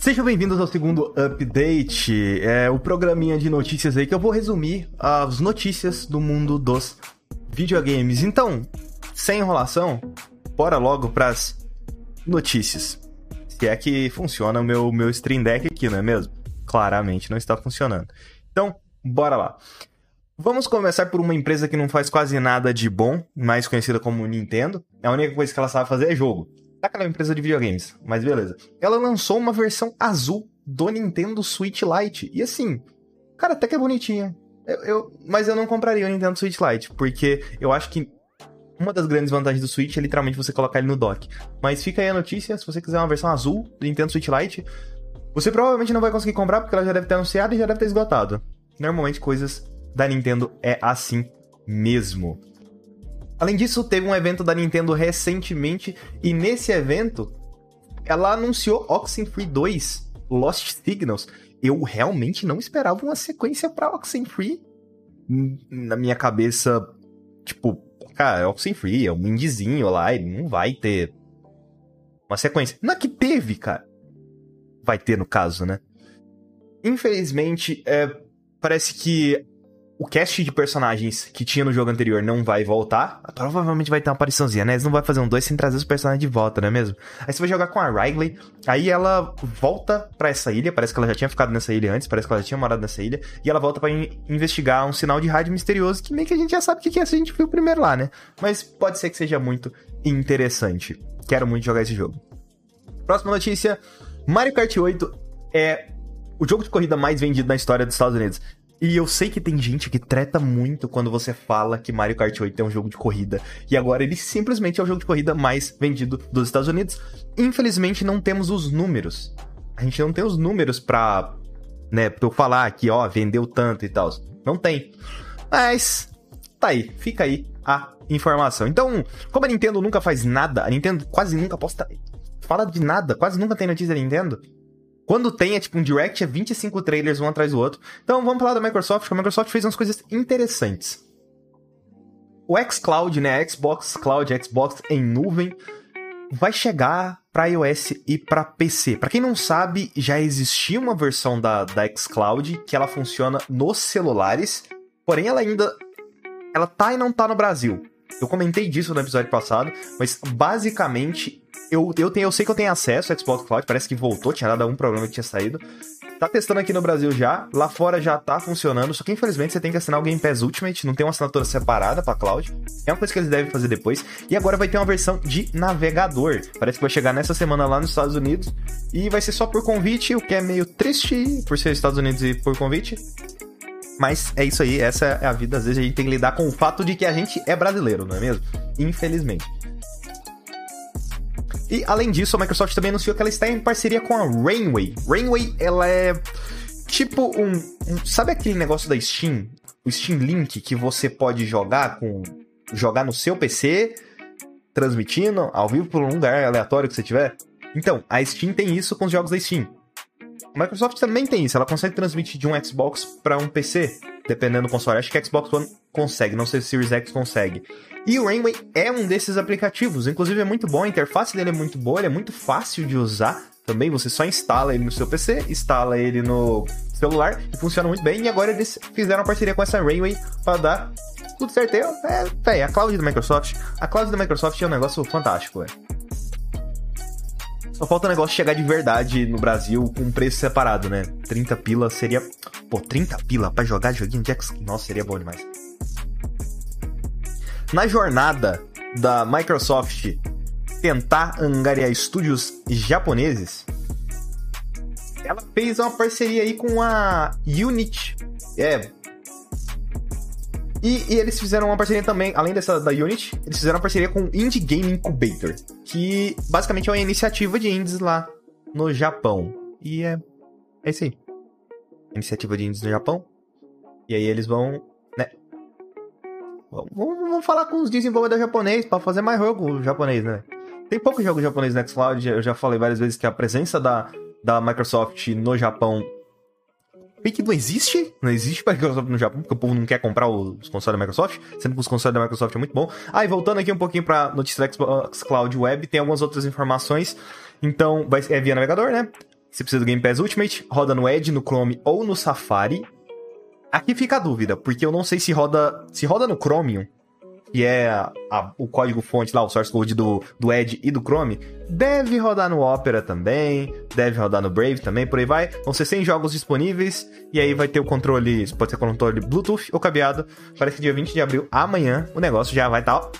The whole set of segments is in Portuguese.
Sejam bem-vindos ao segundo update, é o programinha de notícias aí que eu vou resumir as notícias do mundo dos videogames. Então, sem enrolação, bora logo pras notícias. Se é que funciona o meu, meu Stream Deck aqui, não é mesmo? Claramente não está funcionando. Então, bora lá. Vamos começar por uma empresa que não faz quase nada de bom, mais conhecida como Nintendo. A única coisa que ela sabe fazer é jogo daquela empresa de videogames, mas beleza. Ela lançou uma versão azul do Nintendo Switch Lite. E assim, cara, até que é bonitinha. Eu, eu, mas eu não compraria o Nintendo Switch Lite, porque eu acho que uma das grandes vantagens do Switch é literalmente você colocar ele no dock. Mas fica aí a notícia, se você quiser uma versão azul do Nintendo Switch Lite, você provavelmente não vai conseguir comprar porque ela já deve ter anunciado e já deve ter esgotado. Normalmente coisas da Nintendo é assim mesmo. Além disso, teve um evento da Nintendo recentemente e nesse evento ela anunciou Oxenfree 2 Lost Signals. Eu realmente não esperava uma sequência para Oxenfree. Na minha cabeça, tipo, cara, é Oxenfree, é um indiezinho lá, ele não vai ter uma sequência. Não é que teve, cara. Vai ter no caso, né? Infelizmente, é, parece que o cast de personagens que tinha no jogo anterior não vai voltar. Provavelmente vai ter uma apariçãozinha, né? Eles não vai fazer um 2 sem trazer os personagens de volta, não é mesmo? Aí você vai jogar com a Riley, aí ela volta para essa ilha, parece que ela já tinha ficado nessa ilha antes, parece que ela já tinha morado nessa ilha, e ela volta para in investigar um sinal de rádio misterioso que meio que a gente já sabe o que é, se a gente viu primeiro lá, né? Mas pode ser que seja muito interessante. Quero muito jogar esse jogo. Próxima notícia: Mario Kart 8 é o jogo de corrida mais vendido na história dos Estados Unidos. E eu sei que tem gente que treta muito quando você fala que Mario Kart 8 é um jogo de corrida. E agora ele simplesmente é o jogo de corrida mais vendido dos Estados Unidos. Infelizmente não temos os números. A gente não tem os números pra, né, pra eu falar que, ó, vendeu tanto e tal. Não tem. Mas, tá aí, fica aí a informação. Então, como a Nintendo nunca faz nada, a Nintendo quase nunca posta. Fala de nada, quase nunca tem notícia da Nintendo. Quando tem, é tipo um direct, é 25 trailers um atrás do outro. Então vamos falar da Microsoft, a Microsoft fez umas coisas interessantes. O xCloud, né, Xbox Cloud, Xbox em nuvem, vai chegar para iOS e para PC. Para quem não sabe, já existia uma versão da, da xCloud que ela funciona nos celulares, porém ela ainda ela tá e não tá no Brasil. Eu comentei disso no episódio passado, mas basicamente eu, eu, tenho, eu sei que eu tenho acesso ao Xbox Cloud, parece que voltou, tinha dado algum problema que tinha saído. Tá testando aqui no Brasil já, lá fora já tá funcionando, só que infelizmente você tem que assinar o Game Pass Ultimate, não tem uma assinatura separada pra cloud. É uma coisa que eles devem fazer depois. E agora vai ter uma versão de navegador. Parece que vai chegar nessa semana lá nos Estados Unidos. E vai ser só por convite, o que é meio triste por ser Estados Unidos e por convite. Mas é isso aí, essa é a vida. Às vezes a gente tem que lidar com o fato de que a gente é brasileiro, não é mesmo? Infelizmente. E além disso, a Microsoft também anunciou que ela está em parceria com a Rainway. Rainway, ela é tipo um, um, sabe aquele negócio da Steam, o Steam Link que você pode jogar com jogar no seu PC, transmitindo ao vivo por um lugar aleatório que você tiver? Então, a Steam tem isso com os jogos da Steam. A Microsoft também tem isso, ela consegue transmitir de um Xbox para um PC, dependendo do console. Acho que Xbox One consegue, não sei se o Series X consegue. E o Rainway é um desses aplicativos, inclusive é muito bom, a interface dele é muito boa, ele é muito fácil de usar também, você só instala ele no seu PC, instala ele no celular e funciona muito bem. E agora eles fizeram uma parceria com essa Rainway para dar tudo certo. É, é, a cloud da Microsoft, a cloud da Microsoft é um negócio fantástico, é. Só falta o negócio chegar de verdade no Brasil com um preço separado, né? 30 pila seria. Pô, 30 pila pra jogar joguinho de. Nossa, seria bom demais. Na jornada da Microsoft tentar angariar estúdios japoneses, ela fez uma parceria aí com a Unity. É. E, e, eles fizeram uma parceria também, além dessa da Unity, eles fizeram uma parceria com o Indie Game Incubator, que basicamente é uma iniciativa de indies lá no Japão. E é, é isso aí. Iniciativa de indies no Japão. E aí eles vão Vamos, vamos falar com os desenvolvedores japoneses para fazer mais jogo japonês, né? Tem pouco jogo japonês no Xcloud, eu já falei várias vezes que a presença da, da Microsoft no Japão Bem que não existe, não existe Microsoft no Japão, porque o povo não quer comprar os consoles da Microsoft, sendo que os consoles da Microsoft é muito bom. Ah, e voltando aqui um pouquinho pra notícia da Xbox Cloud Web, tem algumas outras informações. Então, vai, é via navegador, né? Você precisa do Game Pass Ultimate, roda no Edge, no Chrome ou no Safari. Aqui fica a dúvida, porque eu não sei se roda. Se roda no Chromium, que é a, a, o código-fonte lá, o source code do, do Edge e do Chrome, deve rodar no Opera também, deve rodar no Brave também, por aí vai. Vão ser 100 jogos disponíveis, e aí vai ter o controle, pode ser controle Bluetooth ou cabeado. Parece que dia 20 de abril, amanhã, o negócio já vai estar, tá,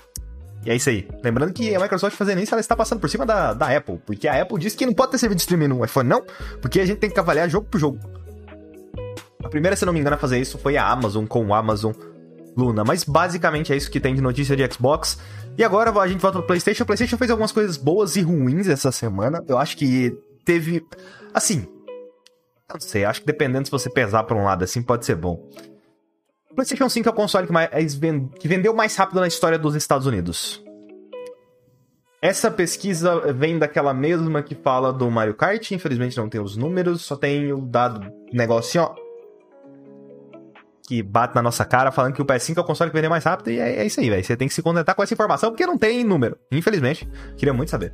e é isso aí. Lembrando que a Microsoft fazendo isso, ela está passando por cima da, da Apple. Porque a Apple disse que não pode ter serviço de streaming no iPhone, não. Porque a gente tem que avaliar jogo por jogo. A primeira, se não me engano, a fazer isso foi a Amazon com o Amazon Luna. Mas basicamente é isso que tem de notícia de Xbox. E agora a gente volta pro PlayStation. O PlayStation fez algumas coisas boas e ruins essa semana. Eu acho que teve. Assim. Não sei, acho que dependendo se você pesar pra um lado assim, pode ser bom. O PlayStation 5 é o console que, mais, que vendeu mais rápido na história dos Estados Unidos. Essa pesquisa vem daquela mesma que fala do Mario Kart. Infelizmente não tem os números, só tem o dado negocinho, ó que bate na nossa cara falando que o PS5 é o console que vende mais rápido, e é, é isso aí, velho. Você tem que se contentar com essa informação, porque não tem número. Infelizmente. Queria muito saber.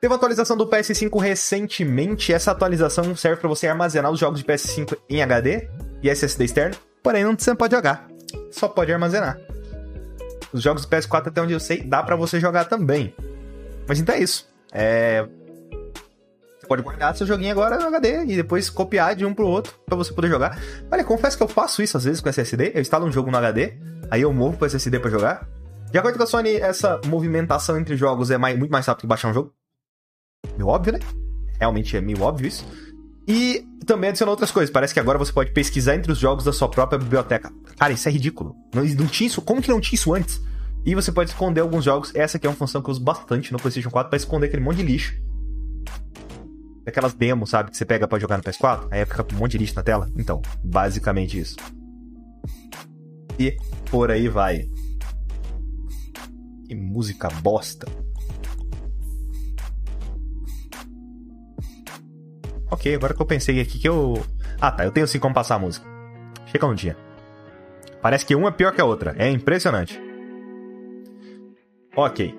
Teve uma atualização do PS5 recentemente. Essa atualização serve para você armazenar os jogos de PS5 em HD e SSD externo, porém não você não pode jogar. Só pode armazenar. Os jogos do PS4, até onde eu sei, dá para você jogar também. Mas então é isso. É, pode guardar seu joguinho agora no HD e depois copiar de um pro outro para você poder jogar. Olha, confesso que eu faço isso às vezes com SSD. Eu instalo um jogo no HD, aí eu movo pro SSD para jogar. De acordo com a Sony, essa movimentação entre jogos é mais, muito mais rápido que baixar um jogo. Meio óbvio, né? Realmente é meio óbvio isso. E também adicionou outras coisas. Parece que agora você pode pesquisar entre os jogos da sua própria biblioteca. Cara, isso é ridículo. Não, não tinha isso. Como que não tinha isso antes? E você pode esconder alguns jogos. Essa aqui é uma função que eu uso bastante no PlayStation 4 para esconder aquele monte de lixo aquelas demos, sabe, que você pega para jogar no PS4, aí fica um monte de lixo na tela. Então, basicamente isso. E por aí vai. Que música bosta. Ok, agora que eu pensei aqui que eu. Ah tá, eu tenho sim como passar a música. Chega um dia. Parece que uma é pior que a outra. É impressionante. Ok.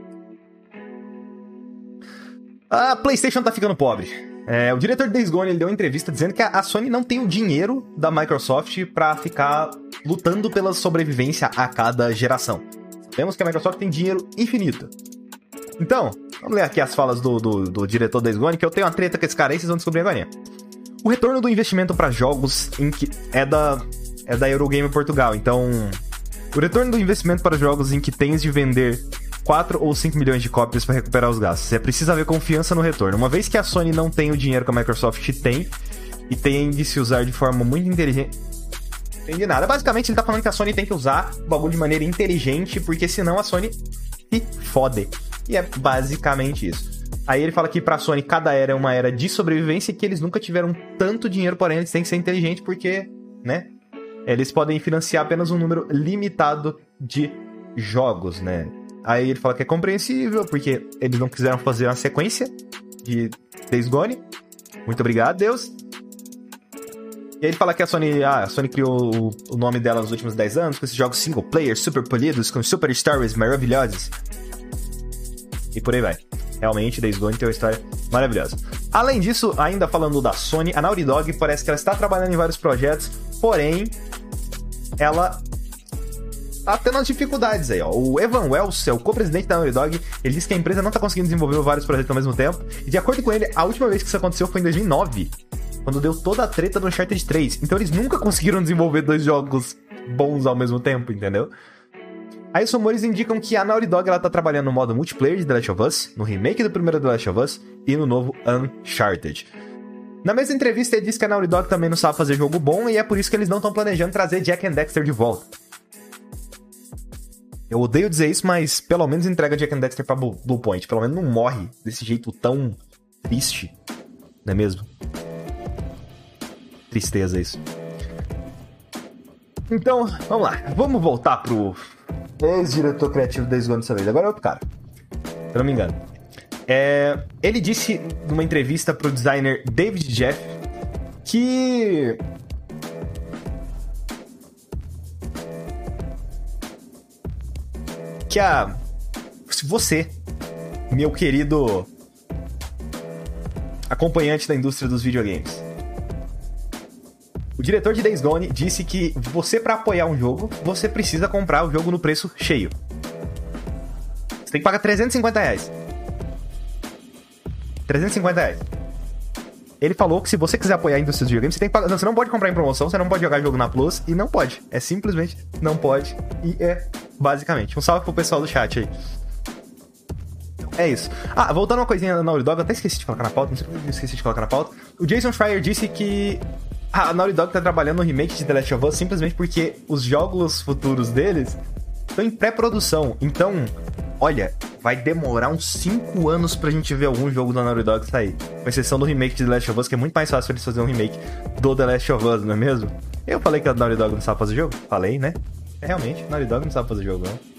A PlayStation tá ficando pobre. É, o diretor de Days Gone ele deu uma entrevista dizendo que a Sony não tem o dinheiro da Microsoft para ficar lutando pela sobrevivência a cada geração. Sabemos que a Microsoft tem dinheiro infinito. Então, vamos ler aqui as falas do, do, do diretor da Days Gone, que eu tenho uma treta com esse cara aí, vocês vão descobrir agora. O retorno do investimento para jogos que é da é da Eurogame Portugal. Então, o retorno do investimento para jogos em que tens de vender 4 ou 5 milhões de cópias para recuperar os gastos. É preciso haver confiança no retorno. Uma vez que a Sony não tem o dinheiro que a Microsoft tem e tem de se usar de forma muito inteligente. Entendi nada. Basicamente, ele tá falando que a Sony tem que usar o bagulho de maneira inteligente, porque senão a Sony se fode. E é basicamente isso. Aí ele fala que pra Sony cada era é uma era de sobrevivência e que eles nunca tiveram tanto dinheiro, porém eles têm que ser inteligentes porque, né? Eles podem financiar apenas um número limitado de jogos, né? Aí ele fala que é compreensível, porque eles não quiseram fazer uma sequência de Days Gone. Muito obrigado, Deus. E aí ele fala que a Sony, ah, a Sony criou o, nome dela nos últimos 10 anos com esses jogos single player, super polidos, com super stories maravilhosas. E por aí vai. Realmente, Days Gone tem uma história maravilhosa. Além disso, ainda falando da Sony, a Naughty Dog parece que ela está trabalhando em vários projetos, porém, ela tá tendo as dificuldades aí, ó. O Evan Wells, é o co-presidente da Naughty Dog, ele disse que a empresa não tá conseguindo desenvolver vários projetos ao mesmo tempo. E de acordo com ele, a última vez que isso aconteceu foi em 2009, quando deu toda a treta do Uncharted 3. Então eles nunca conseguiram desenvolver dois jogos bons ao mesmo tempo, entendeu? Aí os rumores indicam que a Naughty Dog ela tá trabalhando no modo multiplayer de The Last of Us, no remake do primeiro The Last of Us e no novo Uncharted. Na mesma entrevista, ele disse que a Naughty Dog também não sabe fazer jogo bom e é por isso que eles não estão planejando trazer Jack and Dexter de volta. Eu odeio dizer isso, mas pelo menos entrega Jack and Dexter pra Blue Point. Pelo menos não morre desse jeito tão triste. Não é mesmo? Tristeza isso. Então, vamos lá. Vamos voltar pro ex-diretor criativo da Gone dessa vez. Agora é outro cara. Se não me engano. É, ele disse numa entrevista pro designer David Jeff que que a. Se você, meu querido acompanhante da indústria dos videogames. O diretor de Days Gone disse que você, para apoiar um jogo, você precisa comprar o jogo no preço cheio. Você tem que pagar 350 reais. 350 reais. Ele falou que se você quiser apoiar a indústria dos videogames, você tem que pagar. Não, você não pode comprar em promoção, você não pode jogar jogo na Plus e não pode. É simplesmente não pode. E é basicamente. Um salve pro pessoal do chat aí. É isso. Ah, voltando uma coisinha na Naughty Dog, eu até esqueci de colocar na pauta, não sei por que eu esqueci de colocar na pauta. O Jason Schreier disse que a Naughty Dog tá trabalhando no remake de The Last of Us simplesmente porque os jogos futuros deles estão em pré-produção. Então, olha, vai demorar uns 5 anos pra gente ver algum jogo da Naughty Dog sair. Com exceção do remake de The Last of Us, que é muito mais fácil eles fazerem um remake do The Last of Us, não é mesmo? Eu falei que a Naughty Dog não sabe fazer jogo? Falei, né? É, realmente, a Naughty Dog não sabe fazer jogo, não.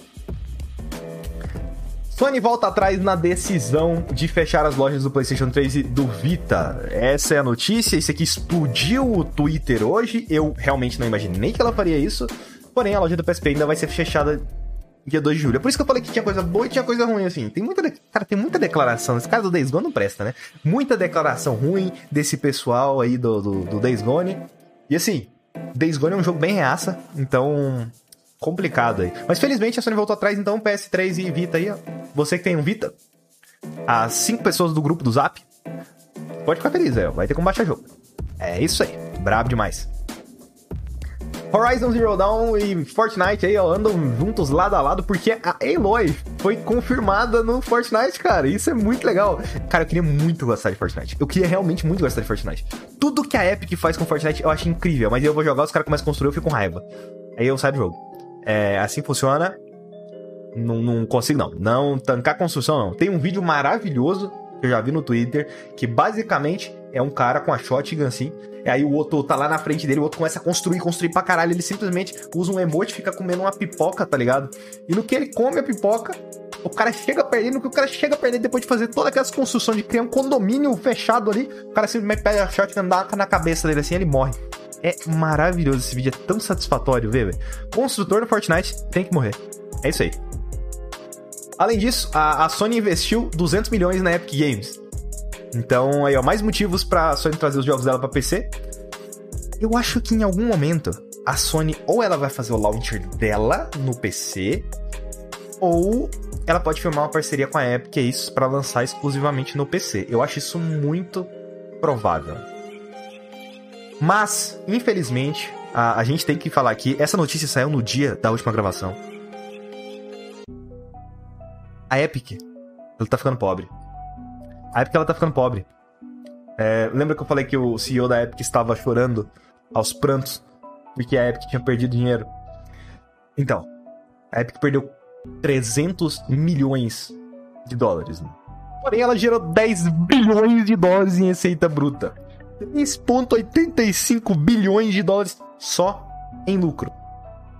Sony volta atrás na decisão de fechar as lojas do PlayStation 3 e do Vita. Essa é a notícia. Isso aqui explodiu o Twitter hoje. Eu realmente não imaginei que ela faria isso. Porém, a loja do PSP ainda vai ser fechada dia 2 de julho. É por isso que eu falei que tinha coisa boa e tinha coisa ruim, assim. Tem muita. De... Cara, tem muita declaração. Esse cara do Days Gone não presta, né? Muita declaração ruim desse pessoal aí do, do, do Days Gone. E assim, Days Gone é um jogo bem reaça, então. Complicado aí. Mas felizmente a Sony voltou atrás, então PS3 e Vita aí, ó. Você que tem um Vita, as cinco pessoas do grupo do Zap, pode ficar feliz, aí, ó. Vai ter como baixar jogo. É isso aí. Brabo demais. Horizon Zero Dawn e Fortnite aí, ó, andam juntos lado a lado, porque a Aloy foi confirmada no Fortnite, cara. Isso é muito legal. Cara, eu queria muito gostar de Fortnite. Eu queria realmente muito gostar de Fortnite. Tudo que a Epic faz com Fortnite eu acho incrível, mas eu vou jogar, os caras começam a construir, eu fico com raiva. Aí eu saio do jogo. É, assim funciona. Não, não consigo, não. Não tancar construção, não. Tem um vídeo maravilhoso que eu já vi no Twitter, que basicamente é um cara com a shotgun assim, e aí o outro tá lá na frente dele, o outro começa a construir, construir pra caralho. Ele simplesmente usa um emote fica comendo uma pipoca, tá ligado? E no que ele come a pipoca, o cara chega perdendo, que o cara chega perdendo depois de fazer toda aquela construção de criar um condomínio fechado ali, o cara simplesmente pega a shotgun, dá na cabeça dele assim, ele morre. É maravilhoso esse vídeo, é tão satisfatório ver, velho. Construtor no Fortnite tem que morrer. É isso aí. Além disso, a, a Sony investiu 200 milhões na Epic Games. Então, aí, ó, mais motivos pra Sony trazer os jogos dela pra PC. Eu acho que em algum momento a Sony ou ela vai fazer o launcher dela no PC, ou ela pode firmar uma parceria com a Epic, é isso, para lançar exclusivamente no PC. Eu acho isso muito provável. Mas, infelizmente, a, a gente tem que falar aqui, essa notícia saiu no dia da última gravação. A Epic, ela tá ficando pobre. A Epic ela tá ficando pobre. É, lembra que eu falei que o CEO da Epic estava chorando aos prantos porque a Epic tinha perdido dinheiro? Então, a Epic perdeu 300 milhões de dólares. Né? Porém, ela gerou 10 bilhões de dólares em receita bruta. 3,85 bilhões de dólares só em lucro.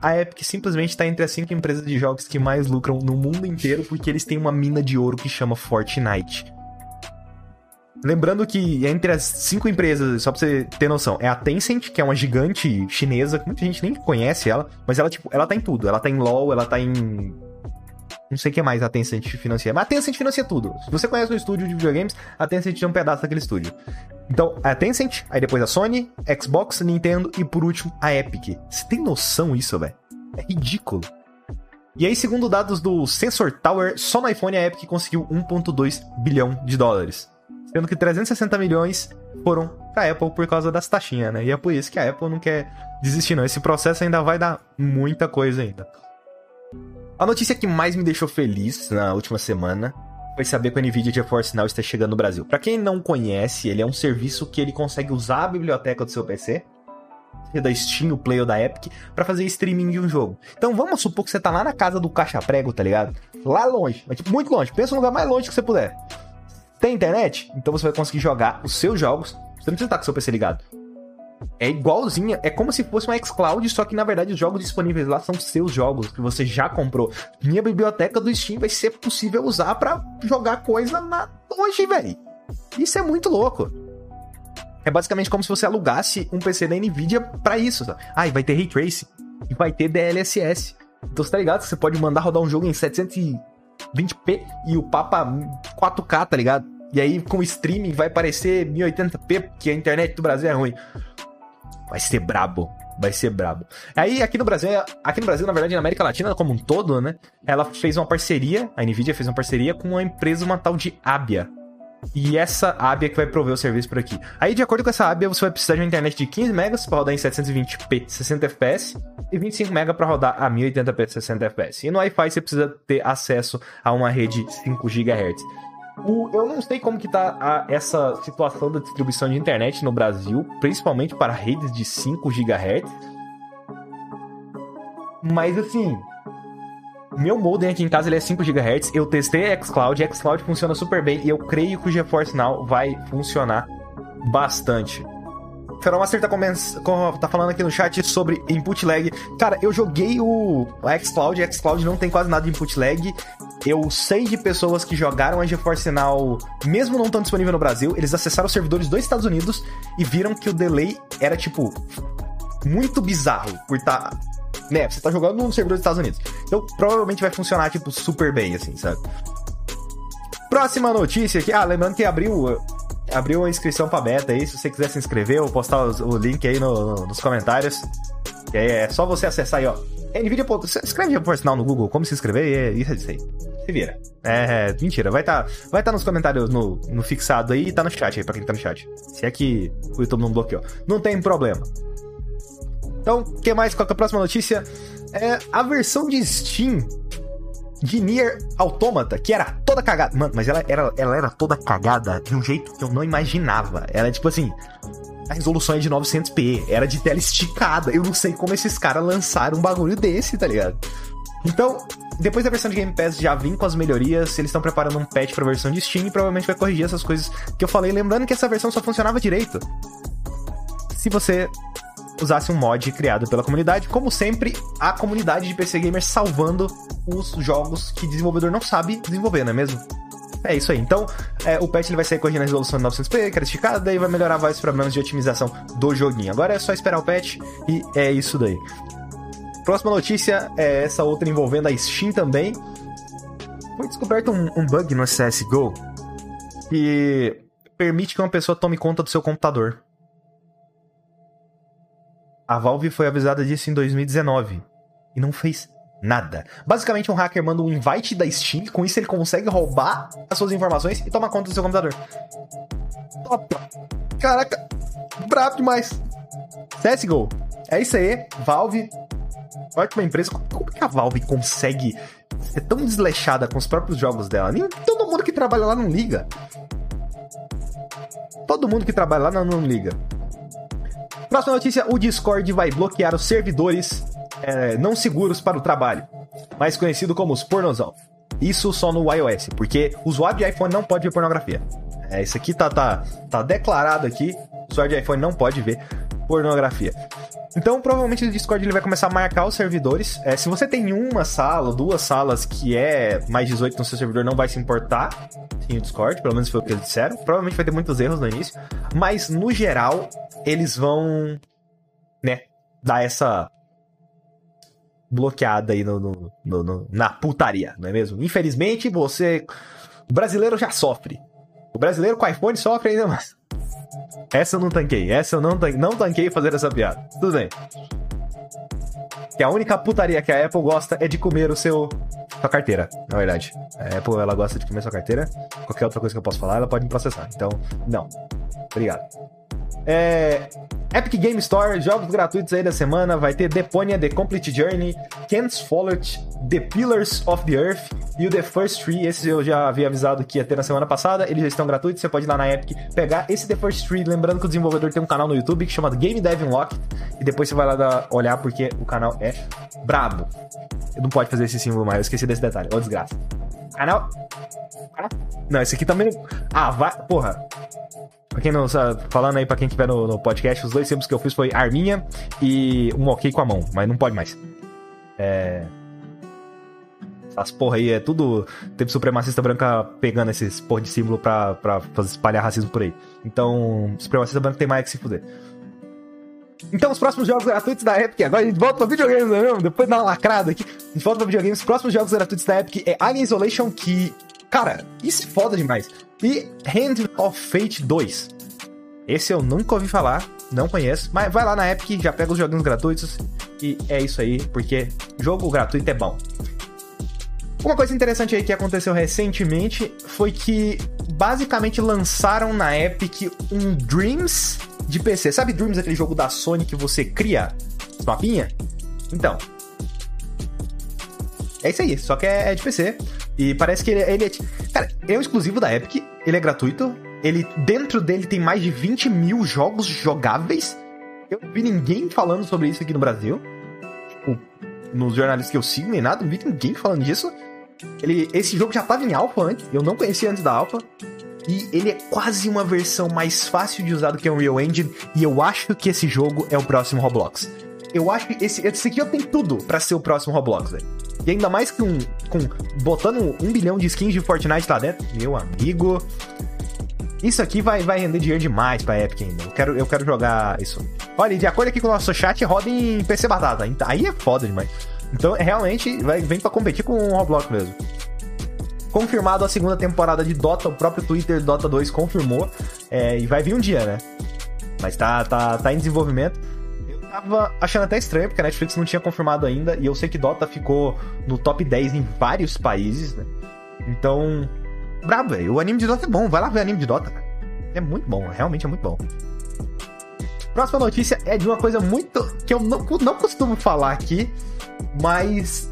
A Epic simplesmente está entre as cinco empresas de jogos que mais lucram no mundo inteiro porque eles têm uma mina de ouro que chama Fortnite. Lembrando que entre as cinco empresas, só pra você ter noção, é a Tencent, que é uma gigante chinesa, que muita gente nem conhece ela, mas ela, tipo, ela tá em tudo. Ela tá em LoL, ela tá em. Não sei o que mais a Tencent financia. Mas a Tencent financia tudo. Se você conhece um estúdio de videogames, a Tencent tem um pedaço daquele estúdio. Então, a Tencent, aí depois a Sony, Xbox, Nintendo e por último a Epic. Você tem noção isso, velho? É ridículo. E aí, segundo dados do Sensor Tower, só no iPhone a Epic conseguiu 1.2 bilhão de dólares sendo que 360 milhões foram pra Apple por causa das taxinhas, né? E é por isso que a Apple não quer desistir, não. Esse processo ainda vai dar muita coisa ainda. A notícia que mais me deixou feliz na última semana foi saber que o NVIDIA GeForce Now está chegando no Brasil. Para quem não conhece, ele é um serviço que ele consegue usar a biblioteca do seu PC, da Steam, o Play ou da Epic, para fazer streaming de um jogo. Então vamos supor que você tá lá na casa do caixa prego, tá ligado? Lá longe, mas tipo, muito longe. Pensa no lugar mais longe que você puder. Tem internet? Então você vai conseguir jogar os seus jogos. Você não precisa estar com o seu PC ligado. É igualzinha, é como se fosse uma xCloud, só que na verdade os jogos disponíveis lá são seus jogos que você já comprou. Minha biblioteca do Steam vai ser possível usar para jogar coisa na... hoje, velho. Isso é muito louco. É basicamente como se você alugasse um PC da Nvidia para isso. Sabe? Ah, e vai ter Ray Tracing e vai ter DLSS. Então você tá ligado? Você pode mandar rodar um jogo em 720p e o Papa 4K, tá ligado? E aí, com o streaming, vai parecer 1080p, porque a internet do Brasil é ruim. Vai ser brabo. Vai ser brabo. Aí, aqui no Brasil, aqui no Brasil, na verdade, na América Latina como um todo, né? Ela fez uma parceria, a Nvidia fez uma parceria com uma empresa, uma tal de Abia. E essa ABIA que vai prover o serviço por aqui. Aí, de acordo com essa ABIA, você vai precisar de uma internet de 15 megas para rodar em 720p 60 fps e 25 MB para rodar a 1080p 60 fps. E no Wi-Fi você precisa ter acesso a uma rede 5 GHz. O, eu não sei como que tá a, essa situação da distribuição de internet no Brasil, principalmente para redes de 5 GHz. Mas assim, meu modem aqui em casa ele é 5 GHz. Eu testei xCloud, xCloud funciona super bem e eu creio que o GeForce Now vai funcionar bastante. Feromaster tá, tá falando aqui no chat sobre input lag. Cara, eu joguei o, xCloud, xCloud não tem quase nada de input lag. Eu sei de pessoas que jogaram a GeForce Now, mesmo não estando disponível no Brasil, eles acessaram os servidores dos Estados Unidos e viram que o delay era, tipo, muito bizarro por estar tá né, você tá jogando no servidor dos Estados Unidos. Então, provavelmente vai funcionar, tipo, super bem, assim, sabe? Próxima notícia aqui. Ah, lembrando que abriu, abriu a inscrição pra beta aí. Se você quiser se inscrever, eu vou postar o link aí no, no, nos comentários. E aí é só você acessar aí, ó. NVIDIA. Escreve por sinal no Google como se inscrever e é isso aí. Se vira. É, é mentira. Vai estar tá, vai tá nos comentários no, no fixado aí e tá no chat aí pra quem tá no chat. Se é que o YouTube não bloqueou. Não tem problema. Então, o que mais? Qual é a próxima notícia? É a versão de Steam de Nier Automata, que era toda cagada. Mano, mas ela era, ela era toda cagada de um jeito que eu não imaginava. Ela é tipo assim. A resolução é de 900p, era de tela esticada. Eu não sei como esses caras lançaram um bagulho desse, tá ligado? Então, depois da versão de Game Pass já vim com as melhorias, eles estão preparando um patch pra versão de Steam e provavelmente vai corrigir essas coisas que eu falei. Lembrando que essa versão só funcionava direito se você usasse um mod criado pela comunidade. Como sempre, a comunidade de PC Gamer salvando os jogos que desenvolvedor não sabe desenvolver, não é mesmo? É isso aí. Então, é, o patch ele vai sair corrigindo a resolução de 900p, criticada, daí vai melhorar vários problemas de otimização do joguinho. Agora é só esperar o patch e é isso daí. Próxima notícia é essa outra envolvendo a Steam também. Foi descoberto um, um bug no CSGO que permite que uma pessoa tome conta do seu computador. A Valve foi avisada disso em 2019 e não fez nada. Basicamente, um hacker manda um invite da Steam, com isso ele consegue roubar as suas informações e tomar conta do seu computador. Opa! Caraca, brabo demais. CSGO. É isso aí, Valve. Ótima empresa. Como que a Valve consegue ser tão desleixada com os próprios jogos dela? Nem todo mundo que trabalha lá não liga. Todo mundo que trabalha lá não, não liga. Próxima notícia: o Discord vai bloquear os servidores é, não seguros para o trabalho, mais conhecido como os pornozão. Isso só no iOS, porque o usuário de iPhone não pode ver pornografia. É, isso aqui tá, tá, tá declarado aqui. O usuário de iPhone não pode ver pornografia. Então, provavelmente o Discord ele vai começar a marcar os servidores. É, se você tem uma sala, duas salas que é mais 18 no seu servidor, não vai se importar o Discord, pelo menos foi o que eles disseram. Provavelmente vai ter muitos erros no início, mas no geral, eles vão, né, dar essa bloqueada aí no, no, no, no, na putaria, não é mesmo? Infelizmente, você. O brasileiro já sofre. O brasileiro com iPhone sofre ainda mais. Essa eu não tanquei. Essa eu não, não tanquei fazer essa piada. Tudo bem. Que a única putaria que a Apple gosta é de comer o seu. sua carteira, na verdade. A Apple ela gosta de comer sua carteira. Qualquer outra coisa que eu possa falar, ela pode me processar. Então, não. Obrigado. É, Epic Game Store, jogos gratuitos aí da semana. Vai ter Deponia The Complete Journey, Kent's Follett, The Pillars of the Earth e o The First Tree. Esses eu já havia avisado que ia ter na semana passada. Eles já estão gratuitos. Você pode ir lá na Epic pegar esse The First Tree. Lembrando que o desenvolvedor tem um canal no YouTube que chama Game Dev Unlock. E depois você vai lá olhar porque o canal é brabo. Não pode fazer esse símbolo mais. Eu esqueci desse detalhe. Ô, desgraça. Canal. Não, esse aqui também. Ah, vai. Porra. Pra quem não sabe, falando aí pra quem estiver no, no, podcast, os dois símbolos que eu fiz foi arminha e um ok com a mão, mas não pode mais. É. As porra aí é tudo. Teve supremacista branca pegando esses porra de símbolo pra, pra espalhar racismo por aí. Então, supremacista branco tem mais que se fuder. Então, os próximos jogos gratuitos da Epic, agora a gente volta pra videogames, não é mesmo? Depois uma lacrada aqui. A gente volta pra videogames. Os próximos jogos gratuitos da Epic é Alien Isolation, que. Cara, isso é foda demais. E Hand of Fate 2. Esse eu nunca ouvi falar, não conheço, mas vai lá na Epic, já pega os joguinhos gratuitos e é isso aí, porque jogo gratuito é bom. Uma coisa interessante aí que aconteceu recentemente foi que basicamente lançaram na Epic um Dreams de PC. Sabe Dreams, aquele jogo da Sony que você cria os mapinha? Então. É isso aí, só que é, é de PC. E parece que ele, ele é. Cara, é um exclusivo da Epic, ele é gratuito. Ele, dentro dele tem mais de 20 mil jogos jogáveis. Eu não vi ninguém falando sobre isso aqui no Brasil. Tipo, nos jornalistas que eu sigo, nem nada, não vi ninguém falando disso. Ele, esse jogo já estava em alpha antes, eu não conhecia antes da alpha. E ele é quase uma versão mais fácil de usar do que o Unreal Engine. E eu acho que esse jogo é o próximo Roblox. Eu acho que esse, esse aqui tenho tudo para ser o próximo Roblox, velho. E ainda mais com, com botando um bilhão de skins de Fortnite lá dentro. Meu amigo. Isso aqui vai, vai render dinheiro demais pra Epic ainda. Eu quero, eu quero jogar isso. Olha, de acordo aqui com o nosso chat, roda em PC Batata. Aí é foda demais. Então, realmente, vai, vem para competir com o Roblox mesmo. Confirmado a segunda temporada de Dota, o próprio Twitter Dota 2 confirmou. É, e vai vir um dia, né? Mas tá, tá, tá em desenvolvimento. Tava achando até estranho, porque a Netflix não tinha confirmado ainda. E eu sei que Dota ficou no top 10 em vários países, né? Então, brabo, velho. O anime de Dota é bom. Vai lá ver o anime de Dota. É muito bom, realmente é muito bom. Próxima notícia é de uma coisa muito. que eu não, não costumo falar aqui, mas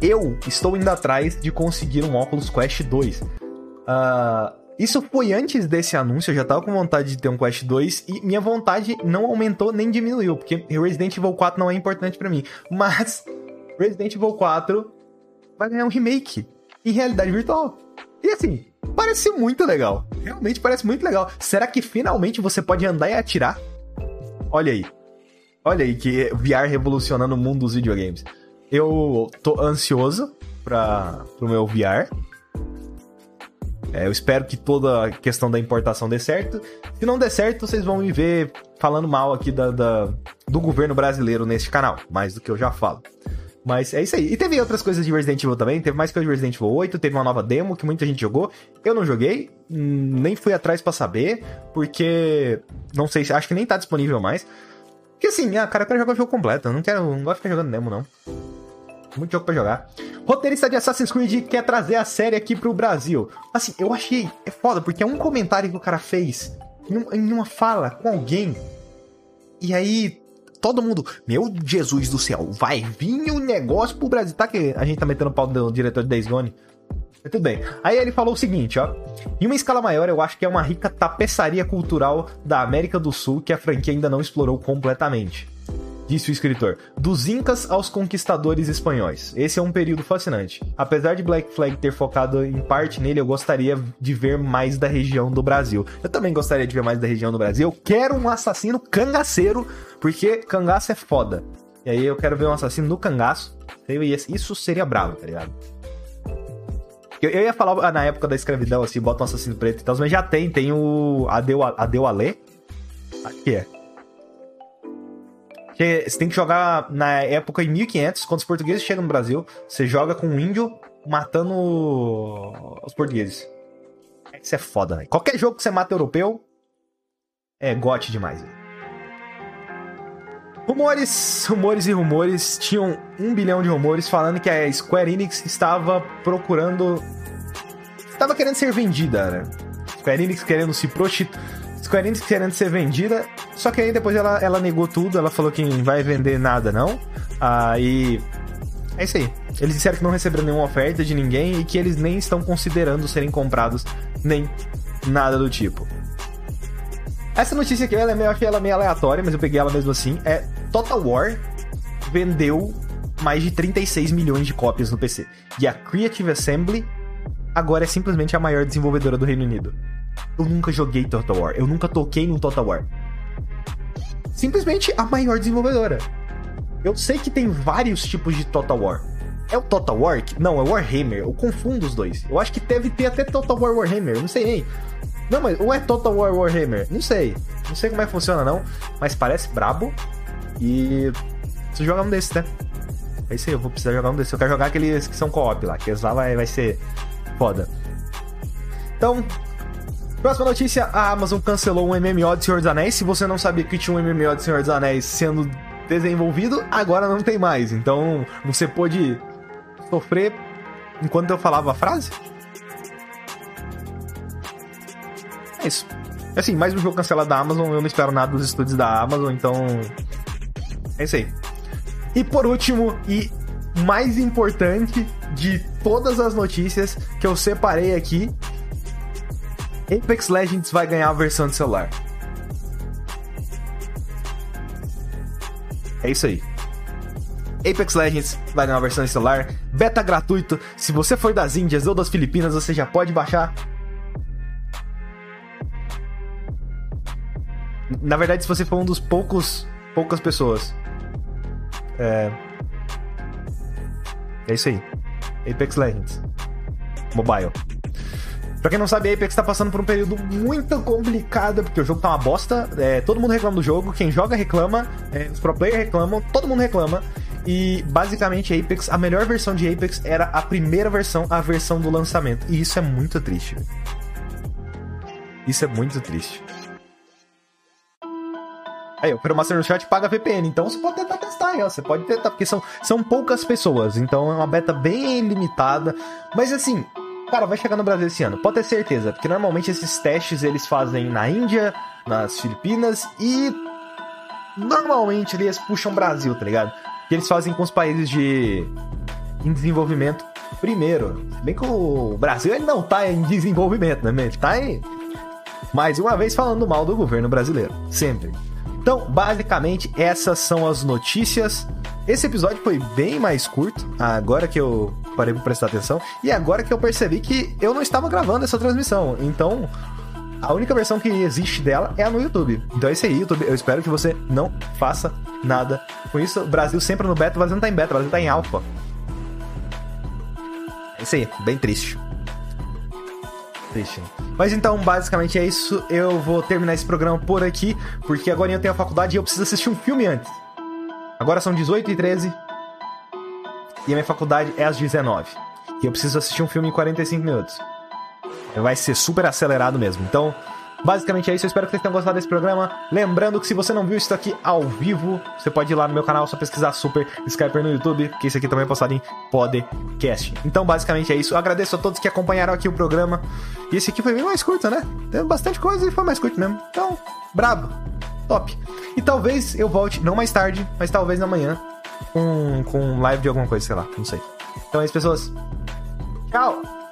eu estou indo atrás de conseguir um Oculus Quest 2. Uh, ah, isso foi antes desse anúncio, eu já tava com vontade de ter um Quest 2 e minha vontade não aumentou nem diminuiu, porque Resident Evil 4 não é importante para mim. Mas Resident Evil 4 vai ganhar um remake em realidade virtual. E assim, parece muito legal. Realmente parece muito legal. Será que finalmente você pode andar e atirar? Olha aí. Olha aí que VR revolucionando o mundo dos videogames. Eu tô ansioso para o meu VR. É, eu espero que toda a questão da importação dê certo. Se não der certo, vocês vão me ver falando mal aqui da, da, do governo brasileiro neste canal, mais do que eu já falo. Mas é isso aí. E teve outras coisas de Resident Evil também. Teve mais coisa de Resident Evil 8. Teve uma nova demo que muita gente jogou. Eu não joguei. Nem fui atrás para saber. Porque. Não sei, acho que nem tá disponível mais. Porque assim, ah, cara, eu quero jogar o jogo completo. Eu não quero. Não gosto de ficar jogando demo, não. Muito jogo pra jogar. Roteirista de Assassin's Creed quer trazer a série aqui pro Brasil. Assim, eu achei. É foda, porque é um comentário que o cara fez em uma fala com alguém. E aí, todo mundo, meu Jesus do céu, vai vir um negócio pro Brasil. Tá que a gente tá metendo pau do diretor de Days Gone. Mas tudo bem. Aí ele falou o seguinte, ó. Em uma escala maior, eu acho que é uma rica tapeçaria cultural da América do Sul que a franquia ainda não explorou completamente. Disse o escritor. Dos Incas aos conquistadores espanhóis. Esse é um período fascinante. Apesar de Black Flag ter focado em parte nele, eu gostaria de ver mais da região do Brasil. Eu também gostaria de ver mais da região do Brasil. Eu quero um assassino cangaceiro, porque cangaço é foda. E aí eu quero ver um assassino no cangaço. Isso seria bravo, tá ligado? Eu, eu ia falar na época da escravidão, assim, bota um assassino preto e tal, mas já tem, tem o Adeu, Adeu Ale. Aqui é. Que você tem que jogar na época em 1500, quando os portugueses chegam no Brasil, você joga com um índio matando os portugueses. Isso é foda, velho. Qualquer jogo que você mata europeu é gote demais. Véio. Rumores, rumores e rumores. Tinham um bilhão de rumores falando que a Square Enix estava procurando. Estava querendo ser vendida, né? Square Enix querendo se prostituir. Square Enix querendo ser vendida. Só que aí depois ela, ela negou tudo. Ela falou que não vai vender nada, não. Aí. É isso aí. Eles disseram que não receberam nenhuma oferta de ninguém e que eles nem estão considerando serem comprados, nem nada do tipo. Essa notícia aqui, ela é meio, achei ela meio aleatória, mas eu peguei ela mesmo assim. É Total War vendeu mais de 36 milhões de cópias no PC. E a Creative Assembly agora é simplesmente a maior desenvolvedora do Reino Unido. Eu nunca joguei Total War, eu nunca toquei no Total War. Simplesmente a maior desenvolvedora. Eu sei que tem vários tipos de Total War. É o Total War? Não, é Warhammer. Eu confundo os dois. Eu acho que deve ter até Total War Warhammer. Não sei nem. Não, mas ou é Total War Warhammer? Não sei. Não sei como é que funciona, não. Mas parece brabo. E. Preciso jogar um desses, né? É isso aí, eu vou precisar jogar um desses. Eu quero jogar aqueles que são co-op lá, que lá vai, vai ser foda. Então, próxima notícia: a Amazon cancelou um MMO de Senhor dos Anéis. Se você não sabia que tinha um MMO de Senhor dos Anéis sendo desenvolvido, agora não tem mais. Então, você pode sofrer enquanto eu falava a frase? É isso. Assim, mais um jogo cancelado da Amazon, eu não espero nada dos estúdios da Amazon, então. É isso aí. E por último, e mais importante de todas as notícias que eu separei aqui, Apex Legends vai ganhar a versão de celular. É isso aí. Apex Legends vai ganhar uma versão de celular, beta gratuito. Se você for das Índias ou das Filipinas, você já pode baixar Na verdade, se você for um dos poucos poucas pessoas. É. É isso aí. Apex Legends. Mobile. Pra quem não sabe, Apex tá passando por um período muito complicado, porque o jogo tá uma bosta. É, todo mundo reclama do jogo, quem joga reclama, é, os pro players reclamam, todo mundo reclama. E basicamente Apex, a melhor versão de Apex era a primeira versão, a versão do lançamento. E isso é muito triste. Isso é muito triste. Aí, o Master no Chat paga VPN, então você pode tentar testar ó. Você pode tentar, porque são, são poucas pessoas, então é uma beta bem limitada. Mas assim, cara, vai chegar no Brasil esse ano, pode ter certeza, porque normalmente esses testes eles fazem na Índia, nas Filipinas e normalmente eles puxam Brasil, tá ligado? Que eles fazem com os países de em desenvolvimento primeiro. Bem que o Brasil ele não tá em desenvolvimento, né, Ele tá em mais uma vez falando mal do governo brasileiro, sempre. Então, basicamente, essas são as notícias. Esse episódio foi bem mais curto, agora que eu parei pra prestar atenção, e agora que eu percebi que eu não estava gravando essa transmissão. Então, a única versão que existe dela é a no YouTube. Então é isso aí, YouTube. Eu espero que você não faça nada com isso. O Brasil sempre no beta, o Brasil não tá em beta, o Brasil tá em alfa. É isso aí, bem triste. Triste. Mas então, basicamente é isso. Eu vou terminar esse programa por aqui, porque agora eu tenho a faculdade e eu preciso assistir um filme antes. Agora são 18 e 13 e a minha faculdade é às 19. E eu preciso assistir um filme em 45 minutos. Vai ser super acelerado mesmo. Então, Basicamente é isso, eu espero que vocês tenham gostado desse programa. Lembrando que se você não viu isso aqui ao vivo, você pode ir lá no meu canal, só pesquisar Super Skyper no YouTube, que esse aqui também é postado em podcast. Então, basicamente é isso. Eu agradeço a todos que acompanharam aqui o programa. E esse aqui foi bem mais curto, né? Teve bastante coisa e foi mais curto mesmo. Então, brabo. Top. E talvez eu volte, não mais tarde, mas talvez amanhã, com, com live de alguma coisa, sei lá, não sei. Então é isso, pessoas. Tchau!